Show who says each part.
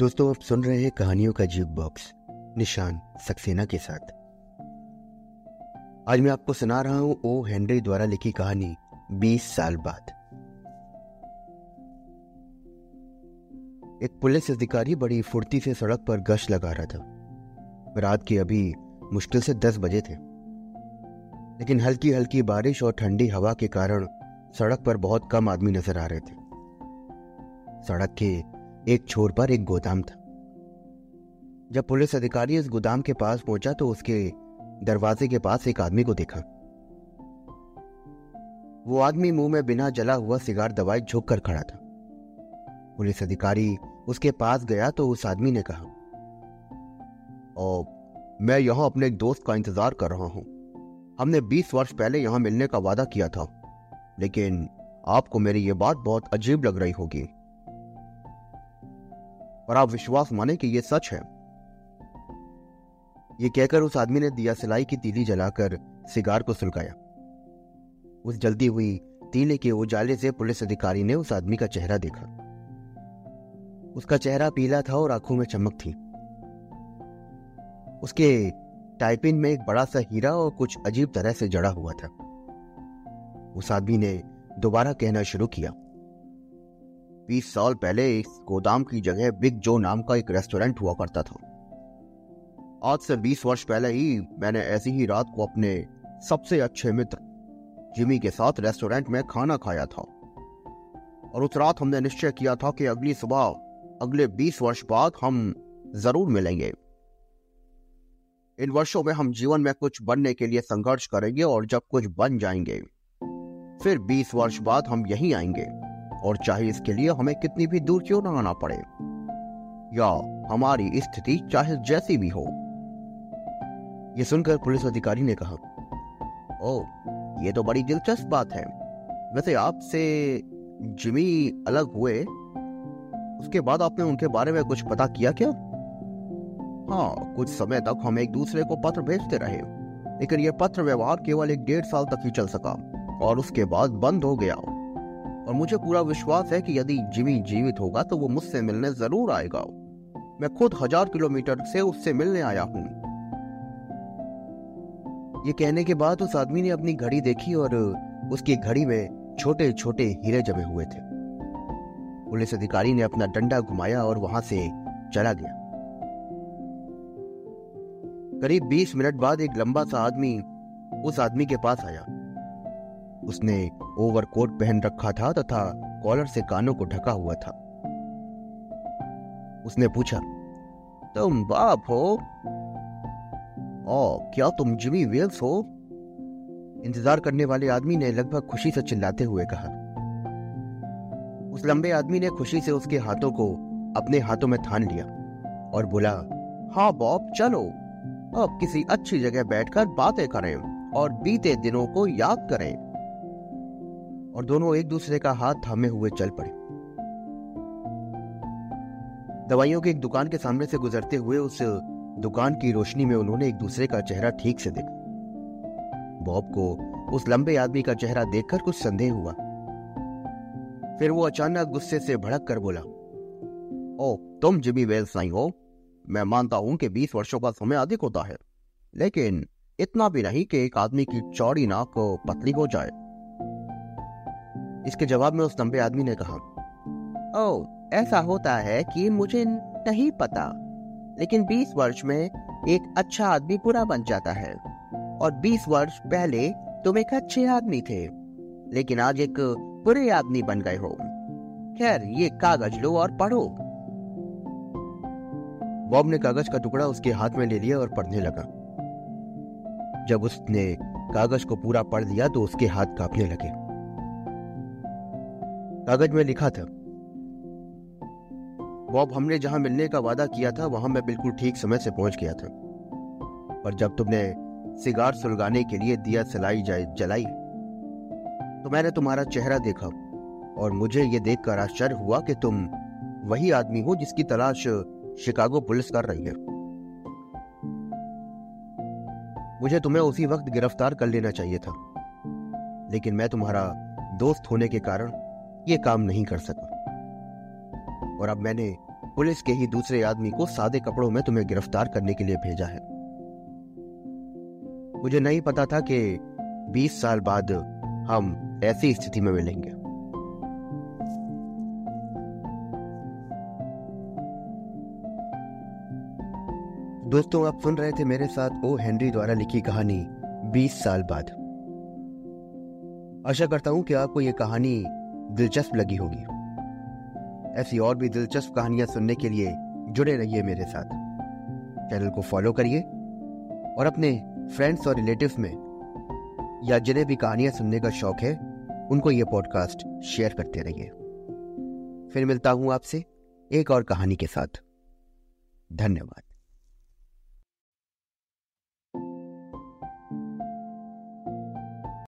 Speaker 1: दोस्तों, आप सुन रहे हैं कहानियों का जीव बॉक्स, निशान सक्सेना के साथ। आज मैं आपको सुना रहा हूँ ओ हेनरी द्वारा लिखी कहानी 20 साल बाद। एक पुलिस अधिकारी बड़ी फुर्ती से सड़क पर गश्त लगा रहा था। रात के अभी मुश्किल से दस बजे थे। लेकिन हल्की हल्की बारिश और ठंडी हवा के कारण सड़क पर बहुत कम आदमी नज़र आ रहे थे। सड़क के एक छोर पर एक गोदाम था। जब पुलिस अधिकारी इस गोदाम के पास पहुँचा तो उसके दरवाजे के पास एक आदमी को देखा। वो आदमी मुँह में बिना जला हुआ सिगार दवाई झुक कर खड़ा था। पुलिस अधिकारी उसके पास गया तो उस आदमी ने कहा ओ, मैं यहाँ अपने एक दोस्त का इंतज़ार कर रहा हूँ। हमने 20 वर्ष पहले यहाँ मिलने का वादा किया था लेकिन आपको मेरी यह बात बहुत अजीब लग रही होगी। और आप विश्वास माने कि यह सच है। ये कहकर उस आदमी ने दिया सिलाई की तीली जलाकर सिगार को सुलगाया। उस जल्दी हुई तीले के उजाले से पुलिस अधिकारी ने उस आदमी का चेहरा देखा। उसका चेहरा पीला था और आँखों में चमक थी। उसके टाइपिन में एक बड़ा सा हीरा और कुछ अजीब तरह से जड़ा हुआ था। उस आदमी ने दोबारा कहना शुरू किया। बीस साल पहले इस गोदाम की जगह बिग जो नाम का एक रेस्टोरेंट हुआ करता था। आज से बीस वर्ष पहले ही मैंने ऐसी ही रात को अपने सबसे अच्छे मित्र जिमी के साथ रेस्टोरेंट में खाना खाया था। और उस रात हमने निश्चय किया था कि अगली सुबह, अगले बीस वर्ष बाद हम ज़रूर मिलेंगे। इन वर्षों में हम जीवन में कुछ बनने के लिए संघर्ष करेंगे और जब कुछ बन जाएँगे, फिर 20 वर्ष बाद हम यहीं आएँगे। और चाहे इसके लिए हमें कितनी भी दूर क्यों ना आना पड़े। या हमारी स्थिति चाहे जैसी भी हो। यह सुनकर पुलिस अधिकारी ने कहा, ओ, ये तो बड़ी दिलचस्प बात है। वैसे आपसे जिमी अलग हुए। उसके बाद आपने उनके बारे में कुछ पता किया क्या? हाँ कुछ समय तक हम एक दूसरे को पत्र भेजते रहे, लेकिन यह पत्र व्यवहार केवल एक डेढ़ साल तक ही चल सका, और उसके बाद बंद हो गया। और मुझे पूरा विश्वास है कि यदि जिमी जीवित होगा तो वो मुझसे मिलने ज़रूर आएगा। मैं खुद हज़ार किलोमीटर से उससे मिलने आया हूँ। ये कहने के बाद उस आदमी ने अपनी घड़ी देखी और उसकी घड़ी में छोटे छोटे हीरे जमे हुए थे। पुलिस अधिकारी ने अपना डंडा घुमाया और वहाँ से चला गया। करीब 20 मिनट बाद एक लंबा सा आदमी उस आदमी के पास आया। उसने ओवरकोट पहन रखा था तथा कॉलर से कानों को ढका हुआ था। उसने पूछा, तुम बाप हो? ओ क्या तुम जिमी वेल्स हो? इंतज़ार करने वाले आदमी ने लगभग खुशी से चिल्लाते हुए कहा। उस लंबे आदमी ने खुशी से उसके हाथों को अपने हाथों में थान लिया और बोला हाँ बॉब चलो। अब किसी अच्छी जगह बैठकर बातें करें और बीते दिनों को याद करें। और दोनों एक दूसरे का हाथ थामे हुए चल पड़े। दवाइयों की एक दुकान के सामने से गुजरते हुए उस दुकान की रोशनी में उन्होंने एक दूसरे का चेहरा ठीक से देखा। बॉब को उस लंबे आदमी का चेहरा देखकर कुछ संदेह हुआ। फिर वो अचानक गुस्से से भड़क कर बोला, ओ, तुम जिमी वेल्स नहीं हो। मैं मानता हूँ कि 20 वर्षों का समय अधिक होता है, लेकिन इतना भी नहीं कि एक आदमी की चौड़ी नाक पतली हो जाए। इसके जवाब में उस लंबे आदमी ने कहा ओ ऐसा होता है कि मुझे नहीं पता, लेकिन 20 वर्ष में एक अच्छा आदमी बुरा बन जाता है, और 20 वर्ष पहले तुम एक अच्छे आदमी थे, लेकिन आज एक बुरे आदमी बन गए हो। खैर, ये कागज़ लो और पढ़ो। बॉब ने कागज़ का टुकड़ा उसके हाथ में ले लिया और पढ़ने लगा। जब उसने कागज़ को पूरा पढ़ लिया तो उसके हाथ कांपने लगे। कागज़ में लिखा था। बॉब, हमने जहाँ मिलने का वादा किया था, वहाँ मैं बिल्कुल ठीक समय से पहुँच गया था। पर जब तुमने सिगार सुलगाने के लिए दिया सलाई जलाई तो मैंने तुम्हारा चेहरा देखा और मुझे यह देखकर आश्चर्य हुआ कि तुम वही आदमी हो जिसकी तलाश शिकागो पुलिस कर रही है। मुझे तुम्हें उसी वक्त गिरफ़्तार कर लेना चाहिए था, लेकिन मैं तुम्हारा दोस्त होने के कारण ये काम नहीं कर सका। और अब मैंने पुलिस के ही दूसरे आदमी को सादे कपड़ों में तुम्हें गिरफ़्तार करने के लिए भेजा है। मुझे नहीं पता था कि 20 साल बाद हम ऐसी स्थिति में मिलेंगे। दोस्तों, आप सुन रहे थे मेरे साथ ओ हेनरी द्वारा लिखी कहानी 20 साल बाद। आशा करता हूँ कि आपको यह कहानी दिलचस्प लगी होगी। ऐसी और भी दिलचस्प कहानियाँ सुनने के लिए जुड़े रहिए मेरे साथ। चैनल को फॉलो करिए और अपने फ्रेंड्स और रिलेटिव्स में या जिन्हें भी कहानियाँ सुनने का शौक है, उनको यह पॉडकास्ट शेयर करते रहिए। फिर मिलता हूँ आपसे एक और कहानी के साथ। धन्यवाद।